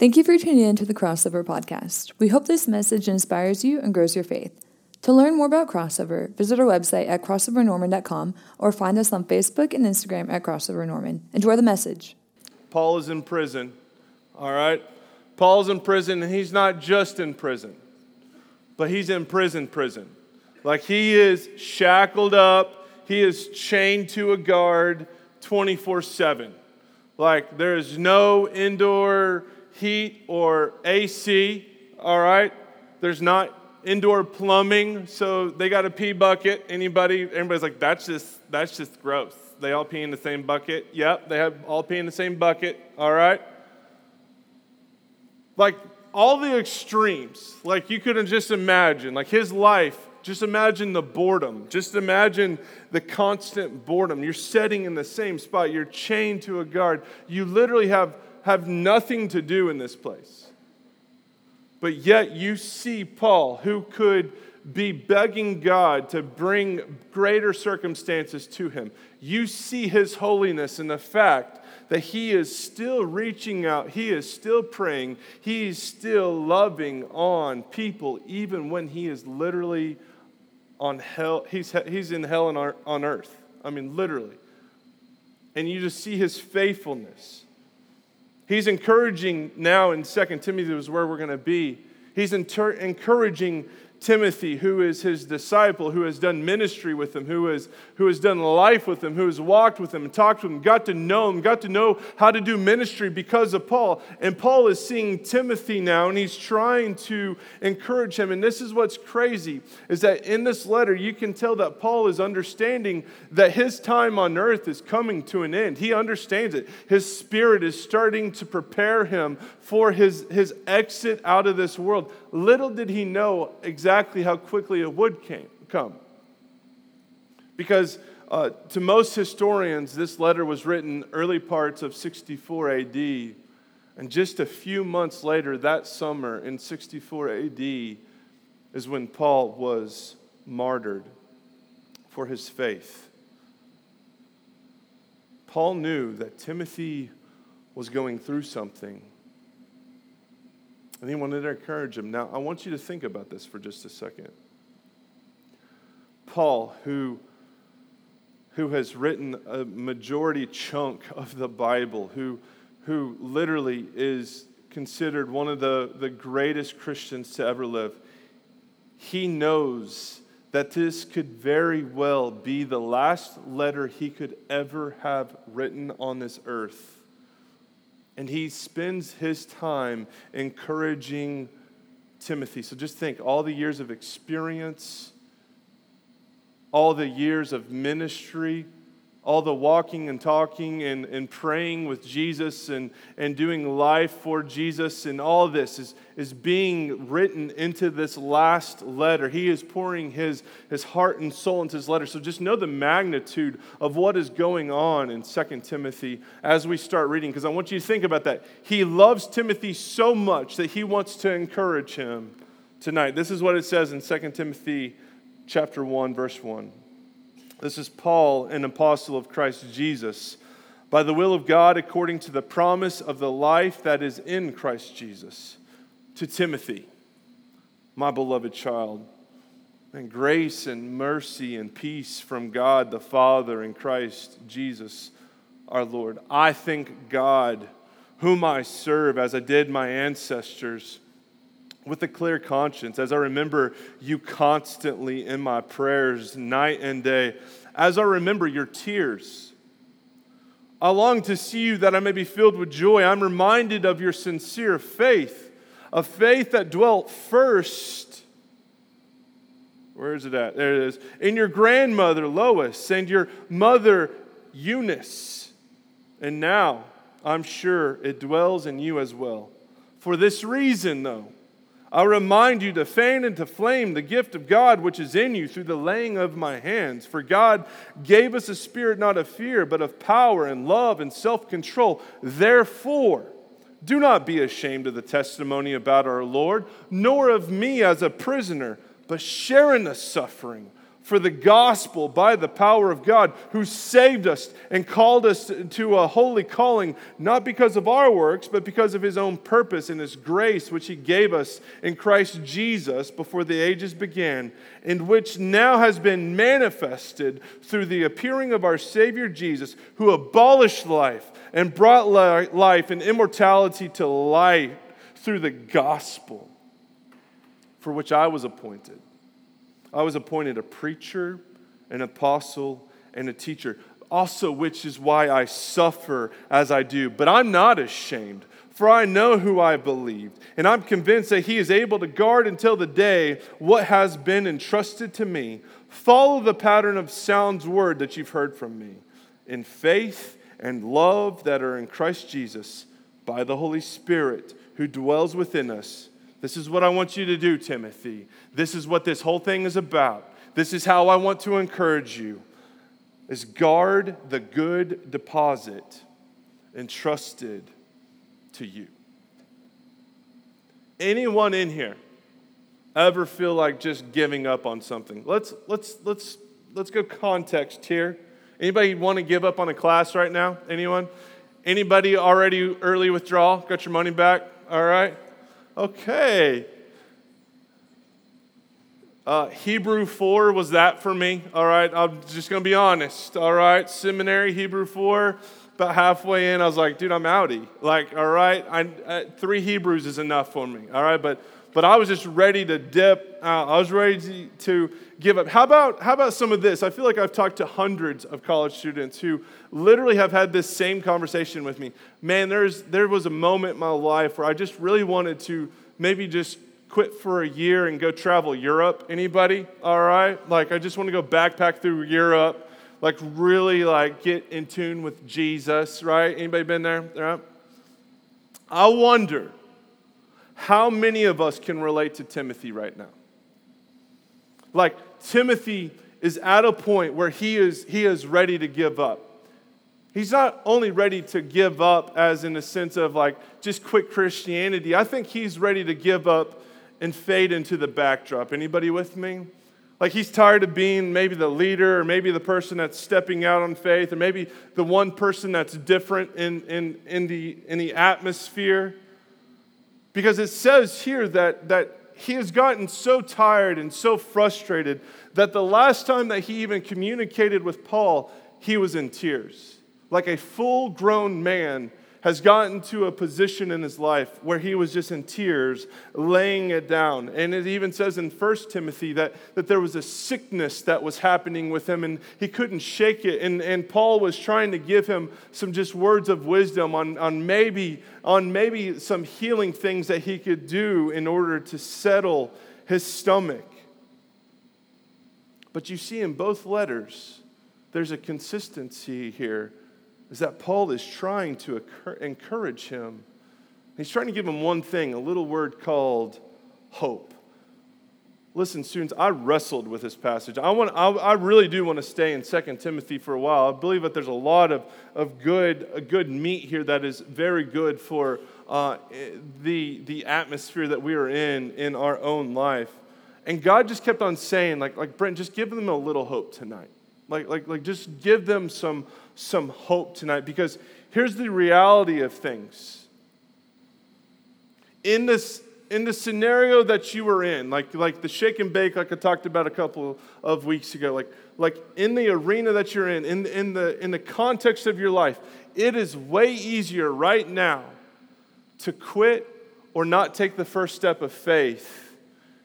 Thank you for tuning in to the Crossover Podcast. We hope this message inspires you and grows your faith. To learn more about Crossover, visit our website at crossovernorman.com or find us on Facebook and Instagram at crossovernorman. Enjoy the message. Paul is in prison, all right? Paul's in prison, and he's not just in prison, but he's in prison, prison. Like he is shackled up, he is chained to a guard 24 7. Like there is no indoor heat or AC, all right? There's not indoor plumbing, so they got a pee bucket. Anybody, everybody's like, that's just, that's just gross. They all pee in the same bucket. Yep, they have all pee in the same bucket, all right? Like all the extremes, like you couldn't just imagine, like his life, just imagine the boredom. Just imagine the constant boredom. You're sitting in the same spot, you're chained to a guard. You literally have have nothing to do in this place. But yet you see Paul, who could be begging God to bring greater circumstances to him. You see his holiness in the fact that he is still reaching out, he is still praying, he's still loving on people, even when he is literally on hell, he's, he's in hell on, on earth. I mean, literally. And you just see his faithfulness. He's encouraging now in 2 Timothy, is where we're going to be. He's inter- encouraging Timothy, who is his disciple, who has done ministry with him, who has, who has done life with him, who has walked with him talked with him, got to know him, got to know how to do ministry because of Paul. And Paul is seeing Timothy now, and he's trying to encourage him. And this is what's crazy, is that in this letter, you can tell that Paul is understanding that his time on earth is coming to an end. He understands it. His spirit is starting to prepare him for his, his exit out of this world. Little did he know exactly how quickly it would came, come. Because uh, to most historians, this letter was written early parts of 64 AD. And just a few months later, that summer in 64 AD, is when Paul was martyred for his faith. Paul knew that Timothy was going through something and he wanted to encourage him. Now, I want you to think about this for just a second. Paul, who, who has written a majority chunk of the Bible, who, who literally is considered one of the, the greatest Christians to ever live, he knows that this could very well be the last letter he could ever have written on this earth. And he spends his time encouraging Timothy. So just think all the years of experience, all the years of ministry, all the walking and talking and, and praying with Jesus and, and doing life for Jesus and all this is, is being written into this last letter. He is pouring his, his heart and soul into his letter. So just know the magnitude of what is going on in 2 Timothy as we start reading, because I want you to think about that. He loves Timothy so much that he wants to encourage him tonight. This is what it says in 2 Timothy chapter 1, verse 1. This is Paul, an apostle of Christ Jesus, by the will of God, according to the promise of the life that is in Christ Jesus, to Timothy, my beloved child. And grace and mercy and peace from God the Father and Christ Jesus our Lord. I thank God, whom I serve as I did my ancestors with a clear conscience, as I remember you constantly in my prayers, night and day, as I remember your tears. I long to see you that I may be filled with joy. I'm reminded of your sincere faith, a faith that dwelt first. Where is it at? There it is. In your grandmother Lois and your mother Eunice. And now I'm sure it dwells in you as well. For this reason, though, I remind you to fan into flame the gift of God which is in you through the laying of my hands. For God gave us a spirit not of fear, but of power and love and self control. Therefore, do not be ashamed of the testimony about our Lord, nor of me as a prisoner, but share in the suffering for the gospel by the power of God, who saved us and called us to a holy calling, not because of our works, but because of his own purpose and his grace, which he gave us in Christ Jesus before the ages began, and which now has been manifested through the appearing of our Savior Jesus, who abolished life and brought life and immortality to light through the gospel for which I was appointed I was appointed a preacher, an apostle, and a teacher. Also, which is why I suffer as I do. But I'm not ashamed, for I know who I believed, and I'm convinced that He is able to guard until the day what has been entrusted to me. Follow the pattern of sound word that you've heard from me in faith and love that are in Christ Jesus by the Holy Spirit who dwells within us. This is what I want you to do, Timothy. This is what this whole thing is about. This is how I want to encourage you. Is guard the good deposit entrusted to you. Anyone in here ever feel like just giving up on something? Let's let's let's let's go context here. Anybody want to give up on a class right now? Anyone? Anybody already early withdrawal? Got your money back? All right. Okay. Uh, Hebrew 4 was that for me. All right. I'm just going to be honest. All right. Seminary, Hebrew 4. About halfway in, I was like, dude, I'm outie. Like, all right. I, uh, three Hebrews is enough for me. All right. But but I was just ready to dip out. I was ready to, to, give up. How about, how about some of this? I feel like I've talked to hundreds of college students who literally have had this same conversation with me. Man, there's, there was a moment in my life where I just really wanted to maybe just quit for a year and go travel Europe. Anybody? All right? Like, I just want to go backpack through Europe, like, really, like, get in tune with Jesus, right? Anybody been there? All right? I wonder how many of us can relate to Timothy right now? Like, Timothy is at a point where he is, he is ready to give up. He's not only ready to give up as in the sense of like just quit Christianity. I think he's ready to give up and fade into the backdrop. Anybody with me? Like he's tired of being maybe the leader or maybe the person that's stepping out on faith or maybe the one person that's different in, in, in, the, in the atmosphere. Because it says here that, that he has gotten so tired and so frustrated that the last time that he even communicated with Paul, he was in tears. Like a full grown man has gotten to a position in his life where he was just in tears, laying it down. And it even says in 1 Timothy that, that there was a sickness that was happening with him and he couldn't shake it. And, and Paul was trying to give him some just words of wisdom on, on, maybe, on maybe some healing things that he could do in order to settle his stomach. But you see in both letters, there's a consistency here is that Paul is trying to encourage him. He's trying to give him one thing, a little word called hope. Listen, students, I wrestled with this passage. I, want, I, I really do want to stay in 2 Timothy for a while. I believe that there's a lot of, of good, good meat here that is very good for uh, the, the atmosphere that we are in in our own life. And God just kept on saying, like, like Brent, just give them a little hope tonight. Like, like, like just give them some, some hope tonight because here's the reality of things. In this in the scenario that you were in, like, like the shake and bake, like I talked about a couple of weeks ago, like, like in the arena that you're in, in, in, the, in the context of your life, it is way easier right now to quit or not take the first step of faith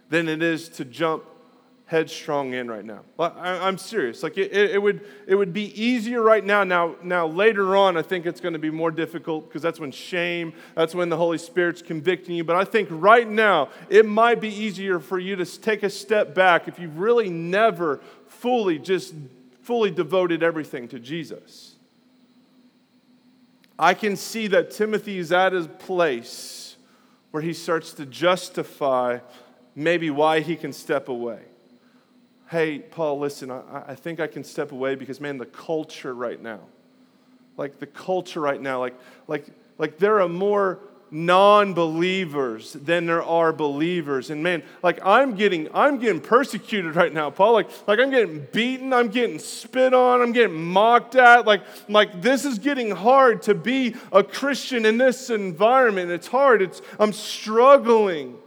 than it is to jump headstrong in right now. I, am serious. Like it, it, would, it would be easier right now. Now, now later on, I think it's going to be more difficult because that's when shame, that's when the Holy Spirit's convicting you. But I think right now, it might be easier for you to take a step back if you've really never fully just fully devoted everything to Jesus. I can see that Timothy is at a place where he starts to justify maybe why he can step away hey, Paul, listen, I, I think I can step away because, man, the culture right now, like the culture right now, like, like, like there are more non-believers than there are believers. And man like i'm getting i'm getting persecuted right now paul. Like like i'm getting beaten i'm getting spit on i'm getting mocked at. Like like this is getting hard to be a christian in this environment. It's hard. It's i'm struggling.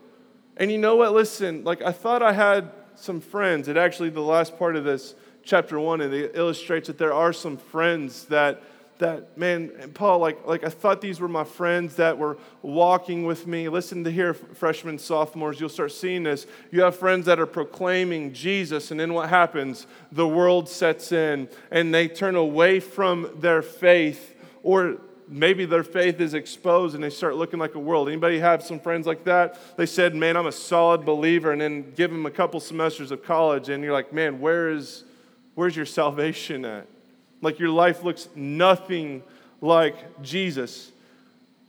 And you know what? Listen like i thought i had some friends. It actually the last part of this chapter 1 and it illustrates that there are some friends that that man paul like like i thought these were my friends that were walking with me. Listen to here freshmen sophomores you'll start seeing this. You have friends that are proclaiming jesus and then what happens? The world sets in and they turn away from their faith or maybe their faith is exposed and they start looking like a world. Anybody have some friends like that? They said man i'm a solid believer and then give them a couple semesters of college and you're like man where is where's your salvation at? Like your life looks nothing like Jesus.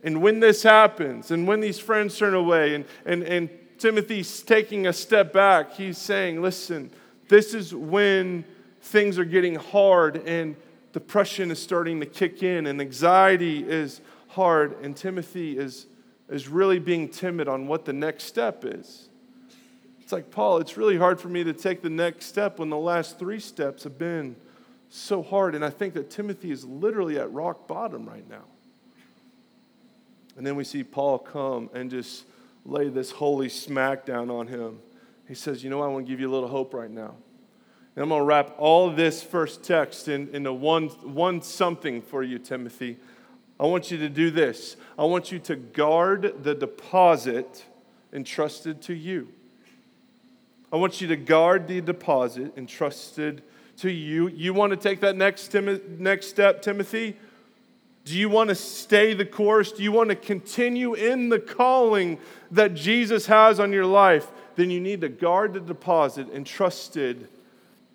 And when this happens, and when these friends turn away, and, and, and Timothy's taking a step back, he's saying, listen, this is when things are getting hard and depression is starting to kick in and anxiety is hard and timothy is, is really being timid on what the next step is it's like paul it's really hard for me to take the next step when the last three steps have been so hard. And I think that Timothy is literally at rock bottom right now. And then we see Paul come and just lay this holy smackdown on him. He says, You know, I want to give you a little hope right now. And I'm going to wrap all this first text in, into one, one something for you, Timothy. I want you to do this. I want you to guard the deposit entrusted to you. I want you to guard the deposit entrusted to you. You want to take that next, next step, Timothy? Do you want to stay the course? Do you want to continue in the calling that Jesus has on your life? Then you need to guard the deposit entrusted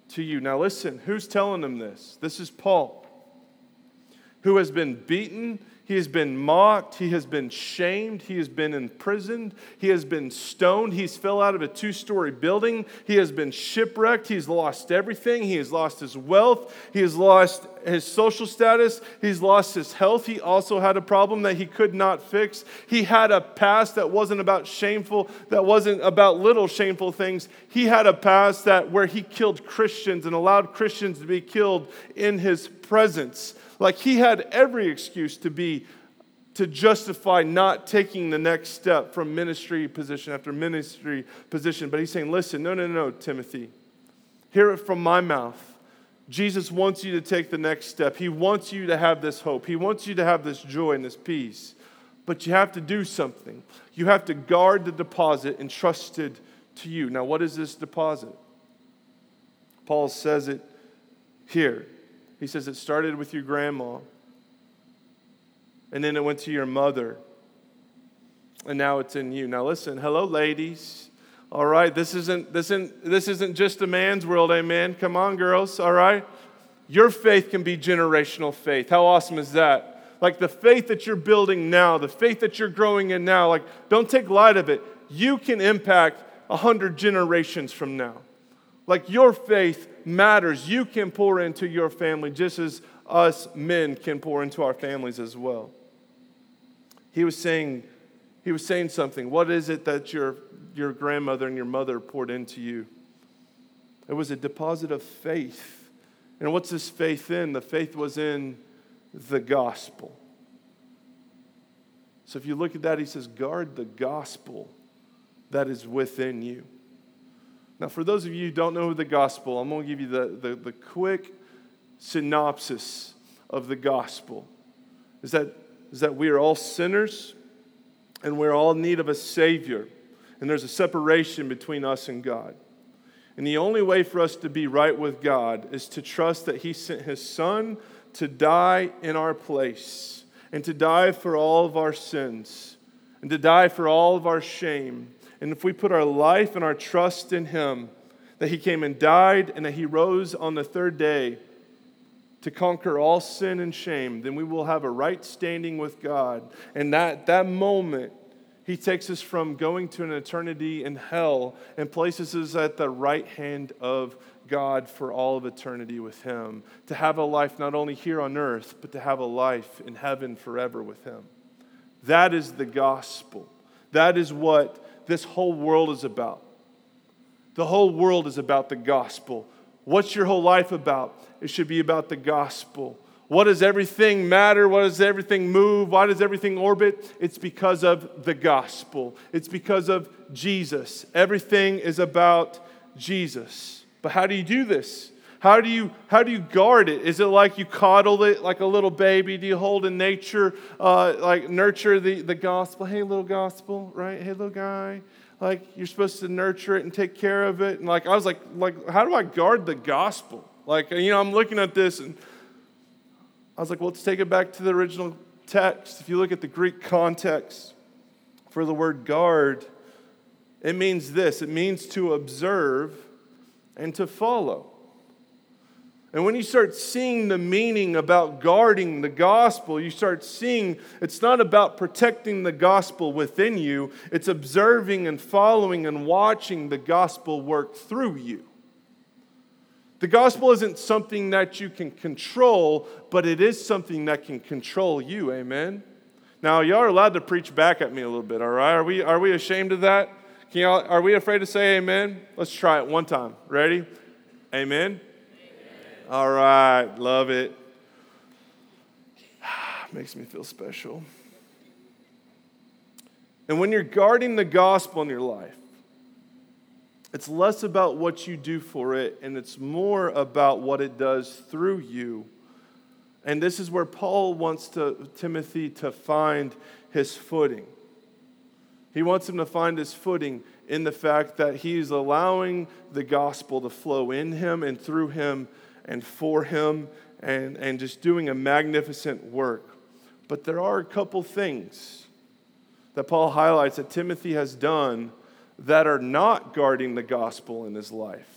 to you. Now, listen, who's telling them this? This is Paul, who has been beaten he has been mocked. He has been shamed. He has been imprisoned. He has been stoned. He's fell out of a two story building. He has been shipwrecked. He's lost everything. He has lost his wealth. He has lost his social status. He's lost his health. He also had a problem that he could not fix. He had a past that wasn't about shameful, that wasn't about little shameful things. He had a past that where he killed Christians and allowed Christians to be killed in his presence. Like he had every excuse to be, to justify not taking the next step from ministry position after ministry position. But he's saying, listen, no, no, no, Timothy. Hear it from my mouth. Jesus wants you to take the next step. He wants you to have this hope. He wants you to have this joy and this peace. But you have to do something. You have to guard the deposit entrusted to you. Now, what is this deposit? Paul says it here. He says it started with your grandma, and then it went to your mother, and now it's in you. Now, listen, hello, ladies. All right, this isn't, this isn't, this isn't just a man's world, amen. Come on, girls, all right? Your faith can be generational faith. How awesome is that? Like the faith that you're building now, the faith that you're growing in now, like don't take light of it. You can impact a hundred generations from now. Like your faith matters. You can pour into your family just as us men can pour into our families as well. He was saying, he was saying something. What is it that your, your grandmother and your mother poured into you? It was a deposit of faith. And what's this faith in? The faith was in the gospel. So if you look at that, he says, guard the gospel that is within you. Now, for those of you who don't know the gospel, I'm going to give you the, the, the quick synopsis of the gospel. Is that, is that we are all sinners and we're all in need of a Savior. And there's a separation between us and God. And the only way for us to be right with God is to trust that He sent His Son to die in our place and to die for all of our sins and to die for all of our shame and if we put our life and our trust in Him, that He came and died and that He rose on the third day to conquer all sin and shame, then we will have a right standing with God. And that, that moment, He takes us from going to an eternity in hell and places us at the right hand of God for all of eternity with Him. To have a life not only here on earth, but to have a life in heaven forever with Him. That is the gospel. That is what this whole world is about. The whole world is about the gospel. What's your whole life about? It should be about the gospel. What does everything matter? What does everything move? Why does everything orbit? It's because of the gospel. It's because of Jesus. Everything is about Jesus. But how do you do this? How do you how do you guard it? Is it like you coddle it like a little baby? Do you hold in nature, uh, like nurture the, the gospel? Hey, little gospel, right? Hey, little guy. Like you're supposed to nurture it and take care of it. And like I was like, like how do I guard the gospel? Like you know, I'm looking at this and I was like, well, let's take it back to the original text. If you look at the Greek context for the word guard, it means this it means to observe and to follow. And when you start seeing the meaning about guarding the gospel, you start seeing it's not about protecting the gospel within you, it's observing and following and watching the gospel work through you. The gospel isn't something that you can control, but it is something that can control you. Amen. Now, y'all are allowed to preach back at me a little bit, all right? Are we, are we ashamed of that? Can y'all, are we afraid to say amen? Let's try it one time. Ready? Amen? All right, love it. Makes me feel special. And when you're guarding the gospel in your life, it's less about what you do for it, and it's more about what it does through you. And this is where Paul wants to, Timothy to find his footing. He wants him to find his footing in the fact that he's allowing the gospel to flow in him and through him and for him and, and just doing a magnificent work. But there are a couple things that Paul highlights that Timothy has done that are not guarding the gospel in his life.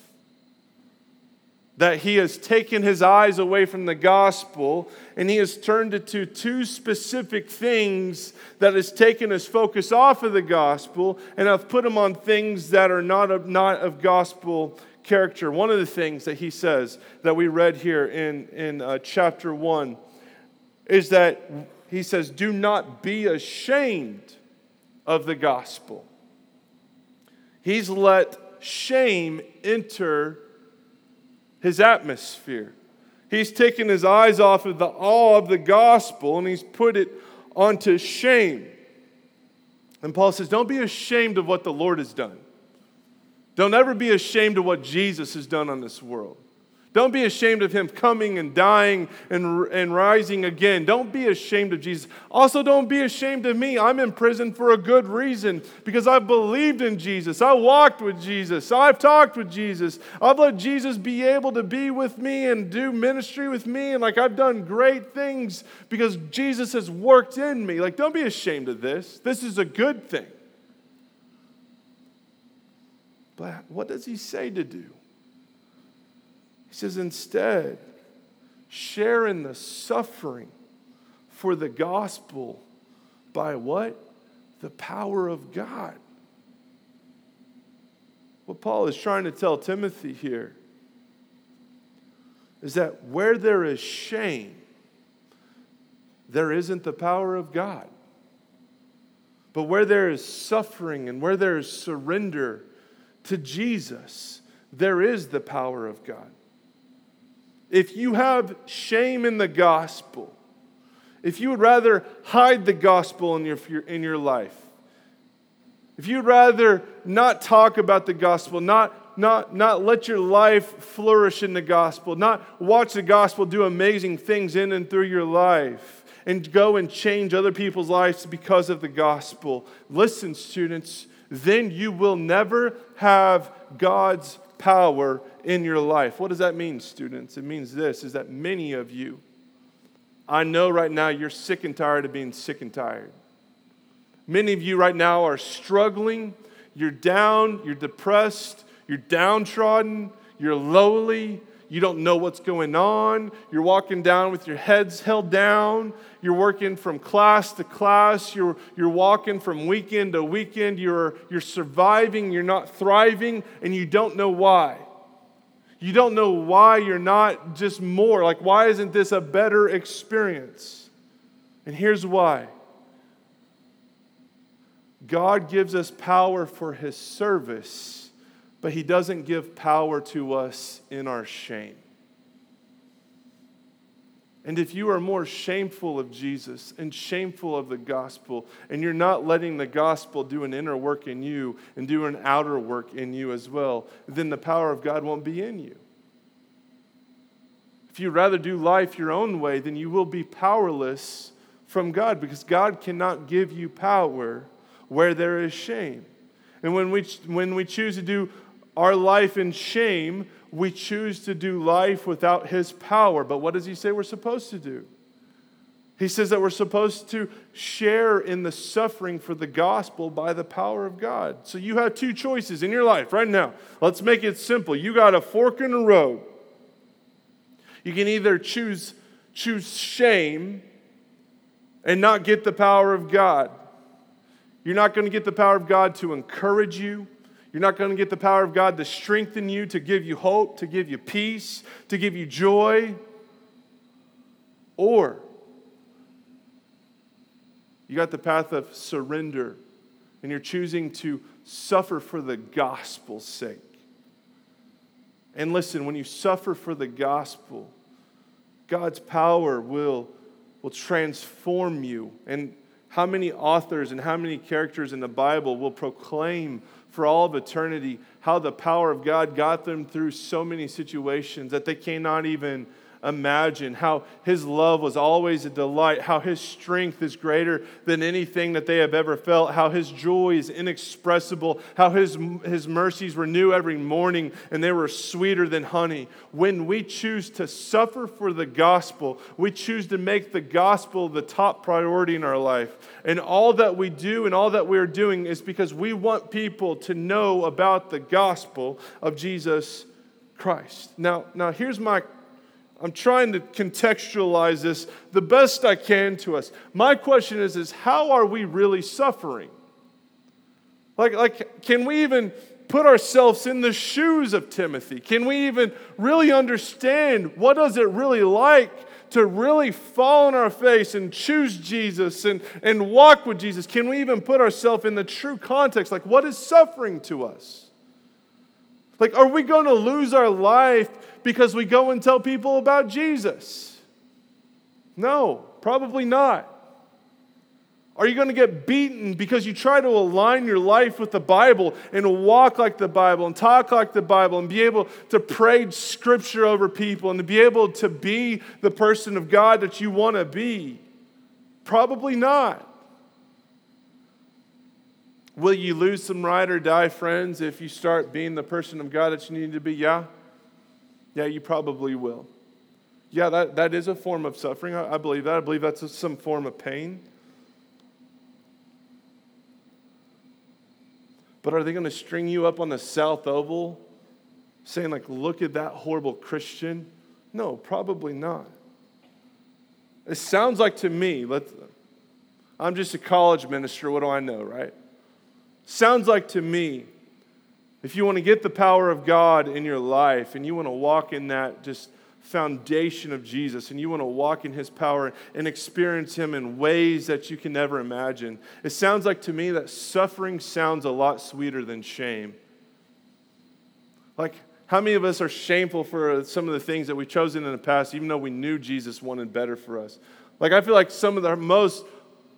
That he has taken his eyes away from the gospel and he has turned it to two specific things that has taken his focus off of the gospel and have put him on things that are not of, not of gospel character. One of the things that he says that we read here in, in uh, chapter 1 is that he says, Do not be ashamed of the gospel. He's let shame enter his atmosphere. He's taken his eyes off of the awe of the gospel and he's put it onto shame. And Paul says, Don't be ashamed of what the Lord has done. Don't ever be ashamed of what Jesus has done on this world. Don't be ashamed of him coming and dying and, and rising again. Don't be ashamed of Jesus. Also, don't be ashamed of me. I'm in prison for a good reason because I've believed in Jesus. I walked with Jesus. I've talked with Jesus. I've let Jesus be able to be with me and do ministry with me. And like I've done great things because Jesus has worked in me. Like, don't be ashamed of this. This is a good thing. But what does he say to do? He says, instead, share in the suffering for the gospel by what? The power of God. What Paul is trying to tell Timothy here is that where there is shame, there isn't the power of God. But where there is suffering and where there is surrender to Jesus, there is the power of God. If you have shame in the gospel, if you would rather hide the gospel in your, in your life, if you'd rather not talk about the gospel, not, not, not let your life flourish in the gospel, not watch the gospel do amazing things in and through your life, and go and change other people's lives because of the gospel, listen, students, then you will never have God's power in your life. What does that mean, students? It means this is that many of you, I know right now you're sick and tired of being sick and tired. Many of you right now are struggling. You're down, you're depressed, you're downtrodden, you're lowly, you don't know what's going on. You're walking down with your heads held down. You're working from class to class. You're, you're walking from weekend to weekend. You're, you're surviving. You're not thriving, and you don't know why. You don't know why you're not just more. Like, why isn't this a better experience? And here's why God gives us power for his service, but he doesn't give power to us in our shame. And if you are more shameful of Jesus and shameful of the gospel, and you're not letting the gospel do an inner work in you and do an outer work in you as well, then the power of God won't be in you. If you rather do life your own way, then you will be powerless from God because God cannot give you power where there is shame. And when we, when we choose to do our life in shame, we choose to do life without His power. But what does He say we're supposed to do? He says that we're supposed to share in the suffering for the gospel by the power of God. So you have two choices in your life right now. Let's make it simple. You got a fork in the road. You can either choose, choose shame and not get the power of God. You're not going to get the power of God to encourage you. You're not going to get the power of God to strengthen you, to give you hope, to give you peace, to give you joy. Or you got the path of surrender, and you're choosing to suffer for the gospel's sake. And listen, when you suffer for the gospel, God's power will, will transform you. And how many authors and how many characters in the Bible will proclaim for all of eternity how the power of God got them through so many situations that they cannot even imagine, how his love was always a delight, how his strength is greater than anything that they have ever felt, how his joy is inexpressible, how his, his mercies were new every morning and they were sweeter than honey. When we choose to suffer for the gospel, we choose to make the gospel the top priority in our life. And all that we do and all that we are doing is because we want people to know about the gospel of Jesus Christ. Now, now here's my I'm trying to contextualize this the best I can to us. My question is, is how are we really suffering? Like, like, can we even put ourselves in the shoes of Timothy? Can we even really understand what does it really like to really fall on our face and choose Jesus and, and walk with Jesus? Can we even put ourselves in the true context? Like, what is suffering to us? Like, are we going to lose our life because we go and tell people about Jesus? No, probably not. Are you going to get beaten because you try to align your life with the Bible and walk like the Bible and talk like the Bible and be able to pray scripture over people and to be able to be the person of God that you want to be? Probably not. Will you lose some ride or die friends if you start being the person of God that you need to be? Yeah. Yeah, you probably will. Yeah, that, that is a form of suffering. I, I believe that. I believe that's a, some form of pain. But are they going to string you up on the South Oval saying, like, look at that horrible Christian? No, probably not. It sounds like to me, let I'm just a college minister. What do I know, right? Sounds like to me, if you want to get the power of God in your life and you want to walk in that just foundation of Jesus and you want to walk in his power and experience him in ways that you can never imagine, it sounds like to me that suffering sounds a lot sweeter than shame. Like, how many of us are shameful for some of the things that we've chosen in the past, even though we knew Jesus wanted better for us? Like, I feel like some of the most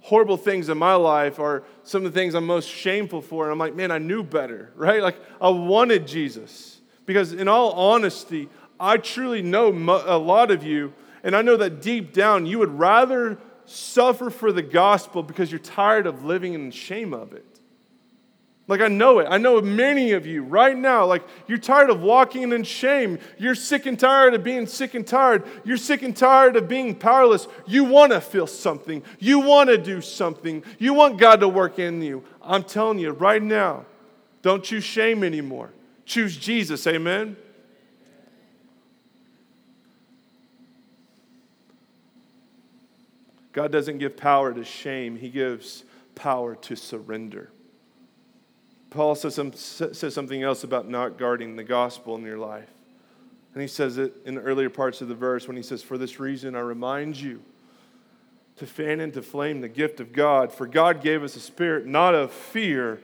horrible things in my life are some of the things I'm most shameful for. And I'm like, man, I knew better, right? Like, I wanted Jesus. Because, in all honesty, I truly know a lot of you, and I know that deep down you would rather suffer for the gospel because you're tired of living in shame of it. Like, I know it. I know many of you right now, like, you're tired of walking in shame. You're sick and tired of being sick and tired. You're sick and tired of being powerless. You want to feel something. You want to do something. You want God to work in you. I'm telling you right now, don't choose shame anymore. Choose Jesus. Amen. God doesn't give power to shame, He gives power to surrender. Paul says, some, says something else about not guarding the gospel in your life. And he says it in the earlier parts of the verse when he says, For this reason I remind you to fan into flame the gift of God. For God gave us a spirit not of fear,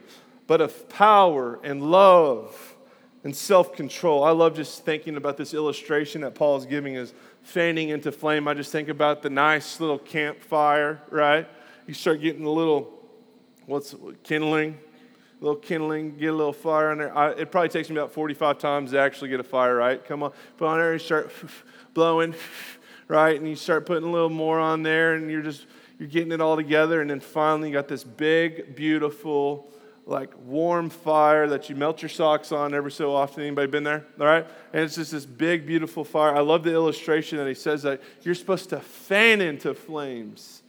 but of power and love and self control. I love just thinking about this illustration that Paul is giving as fanning into flame. I just think about the nice little campfire, right? You start getting a little, what's kindling? A little kindling, get a little fire on there. I, it probably takes me about 45 times to actually get a fire right. Come on, put on there and start blowing right? And you start putting a little more on there, and you're just you're getting it all together, and then finally you got this big, beautiful, like warm fire that you melt your socks on every so often. Anybody been there? All right? And it's just this big, beautiful fire. I love the illustration that he says that you're supposed to fan into flames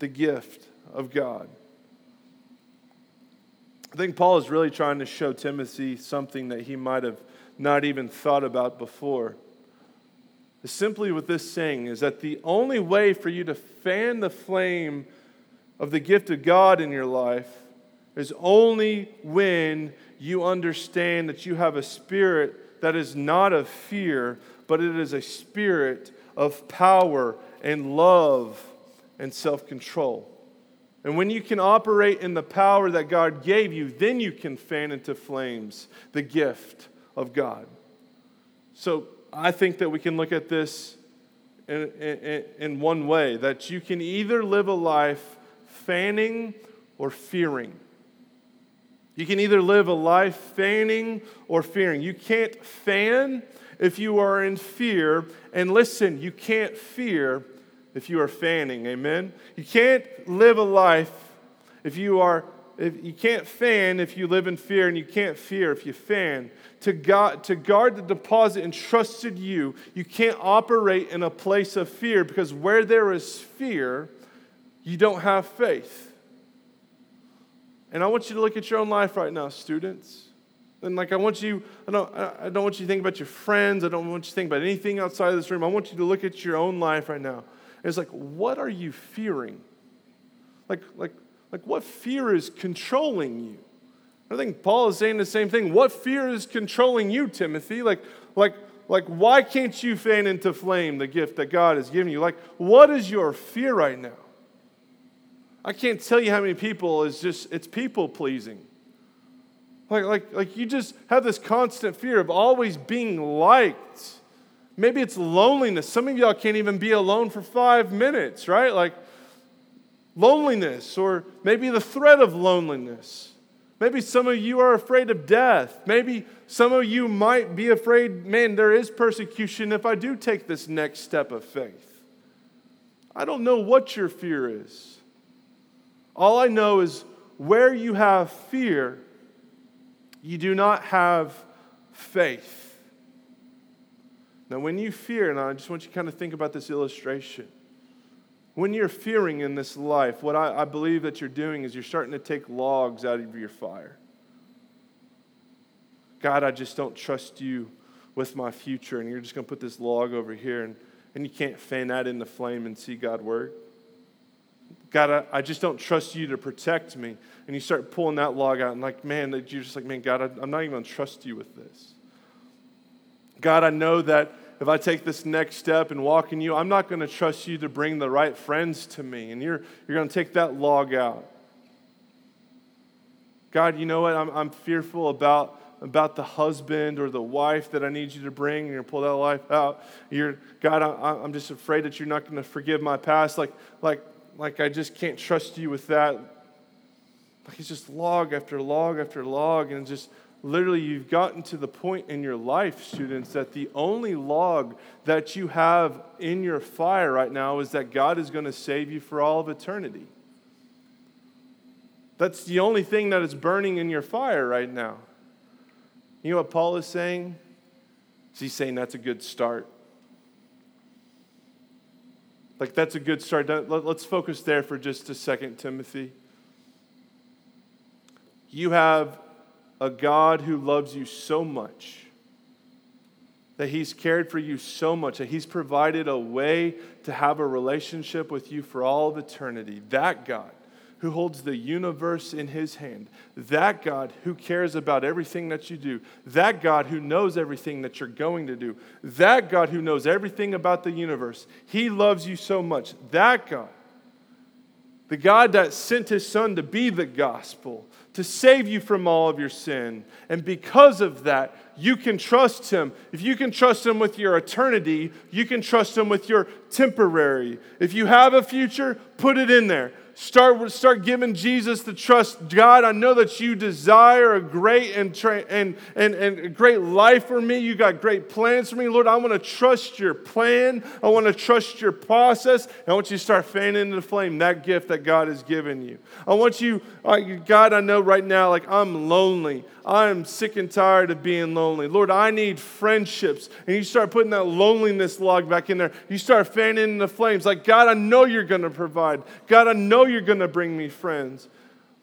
the gift of God. I think Paul is really trying to show Timothy something that he might have not even thought about before simply with this saying is that the only way for you to fan the flame of the gift of God in your life is only when you understand that you have a spirit that is not of fear, but it is a spirit of power and love and self control. And when you can operate in the power that God gave you, then you can fan into flames the gift of God. So, I think that we can look at this in, in, in, one way that you can either live a life fanning or fearing. You can either live a life fanning or fearing. You can't fan if you are in fear. And listen, you can't fear if you are fanning. Amen? You can't live a life if you are, if, you can't fan if you live in fear, and you can't fear if you fan to, God, to guard the deposit entrusted you, you can't operate in a place of fear because where there is fear, you don't have faith. And I want you to look at your own life right now, students. And like I want you, I don't, I don't want you to think about your friends. I don't want you to think about anything outside of this room. I want you to look at your own life right now. It's like, what are you fearing? Like, like, like what fear is controlling you? I think Paul is saying the same thing. What fear is controlling you, Timothy? Like, like, like, why can't you fan into flame the gift that God has given you? Like, what is your fear right now? I can't tell you how many people is just, it's people pleasing. Like, like, like you just have this constant fear of always being liked. Maybe it's loneliness. Some of y'all can't even be alone for five minutes, right? Like loneliness, or maybe the threat of loneliness. Maybe some of you are afraid of death. Maybe some of you might be afraid, man, there is persecution if I do take this next step of faith. I don't know what your fear is. All I know is where you have fear, you do not have faith. Now, when you fear, and I just want you to kind of think about this illustration. When you're fearing in this life, what I, I believe that you're doing is you're starting to take logs out of your fire. God, I just don't trust you with my future. And you're just going to put this log over here, and, and you can't fan that in the flame and see God work. God, I, I just don't trust you to protect me. And you start pulling that log out, and like, man, you're just like, man, God, I, I'm not even going to trust you with this. God, I know that if I take this next step and walk in you, I'm not going to trust you to bring the right friends to me. And you're, you're going to take that log out. God, you know what? I'm, I'm fearful about, about the husband or the wife that I need you to bring. You're going to pull that life out. You're, God, I, I'm just afraid that you're not going to forgive my past. Like, like, like I just can't trust you with that. Like it's just log after log after log, and just literally you've gotten to the point in your life, students, that the only log that you have in your fire right now is that God is going to save you for all of eternity. That's the only thing that is burning in your fire right now. You know what Paul is saying? Is he saying that's a good start? Like, that's a good start. Let's focus there for just a second, Timothy. You have a God who loves you so much, that He's cared for you so much, that He's provided a way to have a relationship with you for all of eternity. That God who holds the universe in His hand, that God who cares about everything that you do, that God who knows everything that you're going to do, that God who knows everything about the universe, He loves you so much. That God The God that sent his son to be the gospel, to save you from all of your sin. And because of that, you can trust him. If you can trust him with your eternity, you can trust him with your temporary. If you have a future, put it in there. Start, start giving Jesus the trust. God, I know that you desire a great and, tra- and, and, and great life for me. You got great plans for me. Lord, I want to trust your plan. I want to trust your process. I want you to start fanning into the flame that gift that God has given you. I want you, uh, God, I know right now, like I'm lonely. I'm sick and tired of being lonely. Lord, I need friendships. And you start putting that loneliness log back in there. You start fanning the flames. Like, God, I know you're going to provide. God, I know you're going to bring me friends.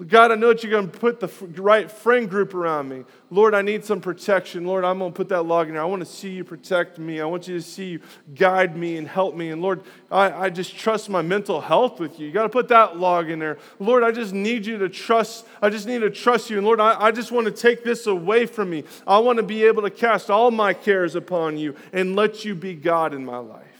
God, I know that you're going to put the right friend group around me. Lord, I need some protection. Lord, I'm going to put that log in there. I want to see you protect me. I want you to see you guide me and help me. And Lord, I, I just trust my mental health with you. You got to put that log in there. Lord, I just need you to trust. I just need to trust you. And Lord, I, I just want to take this away from me. I want to be able to cast all my cares upon you and let you be God in my life.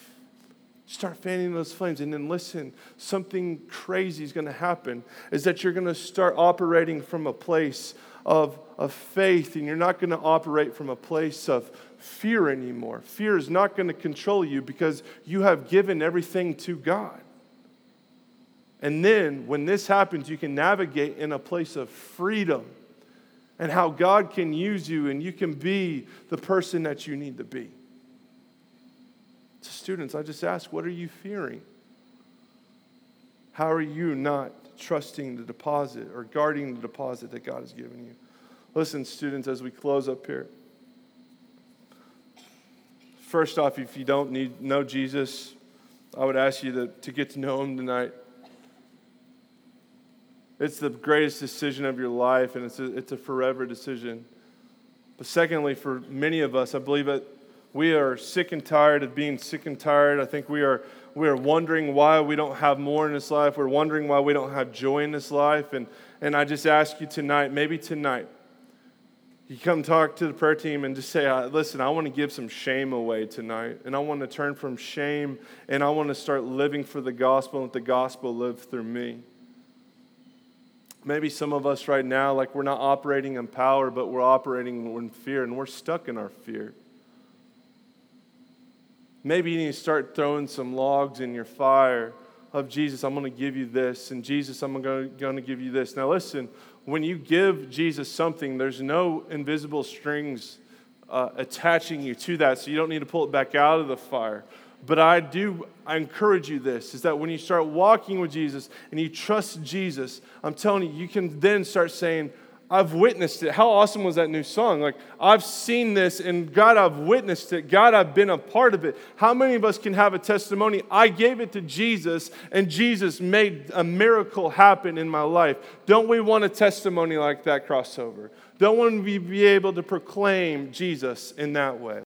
Start fanning those flames. And then listen, something crazy is going to happen is that you're going to start operating from a place of, of faith, and you're not going to operate from a place of fear anymore. Fear is not going to control you because you have given everything to God. And then when this happens, you can navigate in a place of freedom and how God can use you and you can be the person that you need to be students, I just ask, what are you fearing? How are you not trusting the deposit or guarding the deposit that God has given you? Listen, students, as we close up here. First off, if you don't need, know Jesus, I would ask you to, to get to know him tonight. It's the greatest decision of your life, and it's a, it's a forever decision. But secondly, for many of us, I believe that we are sick and tired of being sick and tired. I think we are, we are wondering why we don't have more in this life. We're wondering why we don't have joy in this life. And, and I just ask you tonight, maybe tonight, you come talk to the prayer team and just say, listen, I want to give some shame away tonight. And I want to turn from shame and I want to start living for the gospel and let the gospel live through me. Maybe some of us right now, like we're not operating in power, but we're operating in fear and we're stuck in our fear. Maybe you need to start throwing some logs in your fire of Jesus, I'm going to give you this, and Jesus, I'm going to give you this. Now, listen, when you give Jesus something, there's no invisible strings uh, attaching you to that, so you don't need to pull it back out of the fire. But I do, I encourage you this is that when you start walking with Jesus and you trust Jesus, I'm telling you, you can then start saying, I've witnessed it. How awesome was that new song? Like, I've seen this, and God, I've witnessed it. God, I've been a part of it. How many of us can have a testimony? I gave it to Jesus, and Jesus made a miracle happen in my life. Don't we want a testimony like that crossover? Don't we be able to proclaim Jesus in that way?